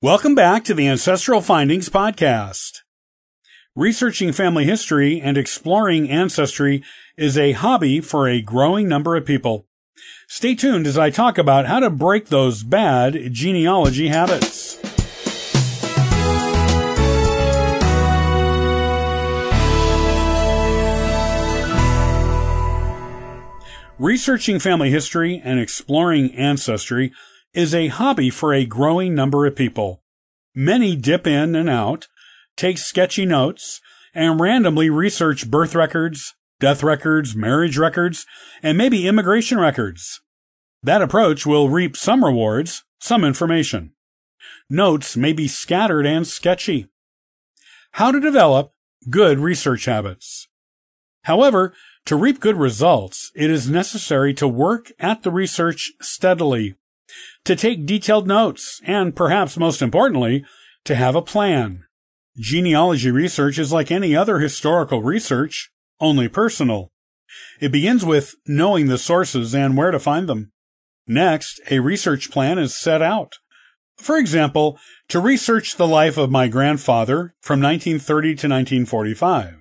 Welcome back to the Ancestral Findings Podcast. Researching family history and exploring ancestry is a hobby for a growing number of people. Stay tuned as I talk about how to break those bad genealogy habits. Researching family history and exploring ancestry is a hobby for a growing number of people. Many dip in and out, take sketchy notes, and randomly research birth records, death records, marriage records, and maybe immigration records. That approach will reap some rewards, some information. Notes may be scattered and sketchy. How to develop good research habits. However, to reap good results, it is necessary to work at the research steadily, to take detailed notes, and perhaps most importantly, to have a plan. Genealogy research is like any other historical research, only personal. It begins with knowing the sources and where to find them. Next, a research plan is set out. For example, to research the life of my grandfather from 1930 to 1945.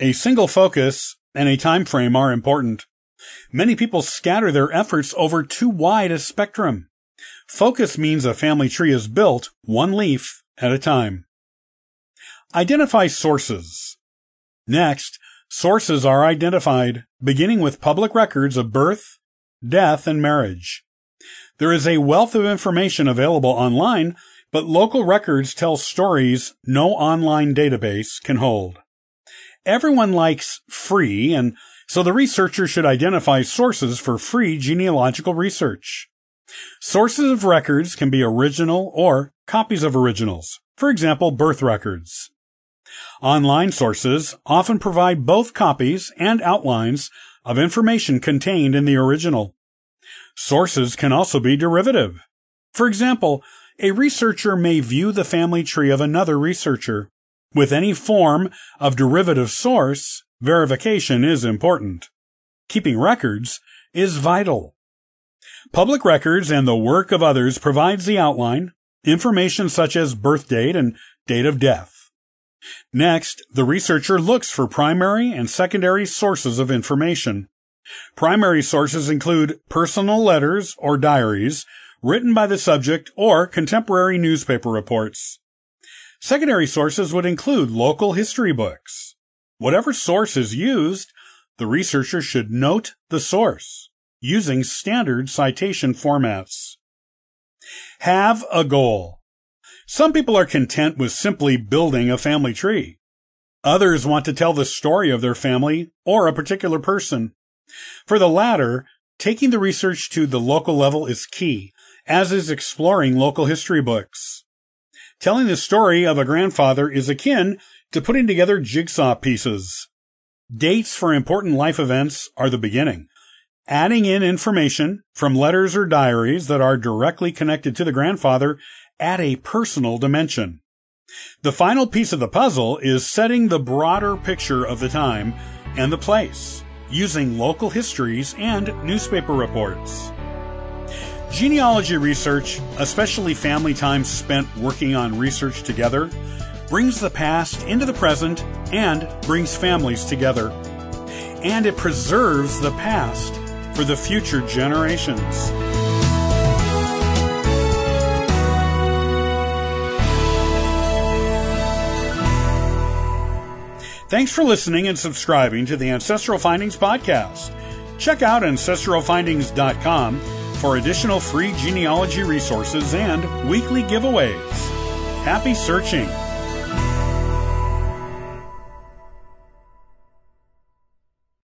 A single focus and a time frame are important. Many people scatter their efforts over too wide a spectrum. Focus means a family tree is built one leaf at a time. Identify sources. Next, sources are identified, beginning with public records of birth, death, and marriage. There is a wealth of information available online, but local records tell stories no online database can hold. Everyone likes free, and so the researcher should identify sources for free genealogical research. Sources of records can be original or copies of originals, for example, birth records. Online sources often provide both copies and outlines of information contained in the original. Sources can also be derivative. For example, a researcher may view the family tree of another researcher with any form of derivative source, verification is important. Keeping records is vital. Public records and the work of others provides the outline, information such as birth date and date of death. Next, the researcher looks for primary and secondary sources of information. Primary sources include personal letters or diaries written by the subject or contemporary newspaper reports. Secondary sources would include local history books. Whatever source is used, the researcher should note the source using standard citation formats. Have a goal. Some people are content with simply building a family tree. Others want to tell the story of their family or a particular person. For the latter, taking the research to the local level is key, as is exploring local history books. Telling the story of a grandfather is akin to putting together jigsaw pieces. Dates for important life events are the beginning. Adding in information from letters or diaries that are directly connected to the grandfather add a personal dimension. The final piece of the puzzle is setting the broader picture of the time and the place using local histories and newspaper reports. Genealogy research, especially family time spent working on research together, brings the past into the present and brings families together. And it preserves the past for the future generations. Thanks for listening and subscribing to the Ancestral Findings Podcast. Check out ancestralfindings.com for additional free genealogy resources and weekly giveaways. Happy searching!